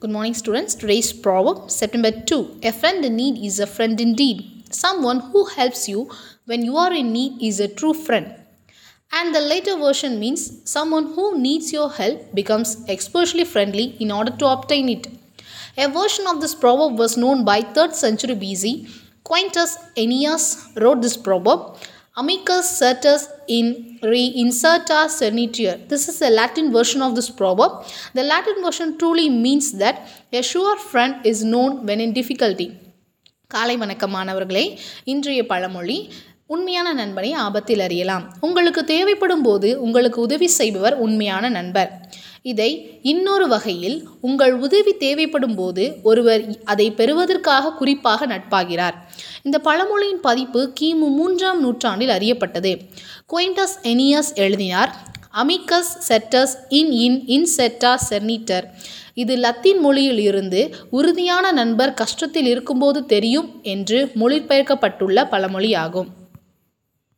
Good morning, students. Today's proverb, September 2. A friend in need is a friend indeed. Someone who helps you when you are in need is a true friend. And the later version means someone who needs your help becomes especially friendly in order to obtain it. A version of this proverb was known by 3rd century BC. Quintus Ennius wrote this proverb. Amicus certus in re incerta cernitur. This is the Latin version of this proverb. The Latin version truly means that a sure friend is known when in difficulty. காலை வணக்கம் இன்றைய பழமொழி உண்மையான நண்பனை ஆபத்தில் அறியலாம். உங்களுக்கு தேவைப்படும் போது உங்களுக்கு உதவி செய்பவர் உண்மையான நண்பர். இதை இன்னொரு வகையில் உங்கள் உதவி தேவைப்படும் போது ஒருவர் அதை பெறுவதற்காக குறிப்பாக நட்பாகிறார். இந்த பழமொழியின் பதிப்பு கிமு மூன்றாம் நூற்றாண்டில் அறியப்பட்டது. குவைண்டஸ் எனியஸ் எழுதினார் அமிக்கஸ் செட்டஸ் இன் இன் இன் செட்டா செர்னிட்டர். இது லத்தீன் மொழியில் இருந்து உறுதியான நண்பர் கஷ்டத்தில் இருக்கும்போது தெரியும் என்று மொழிபெயர்க்கப்பட்டுள்ள பழமொழியாகும். ஆகும்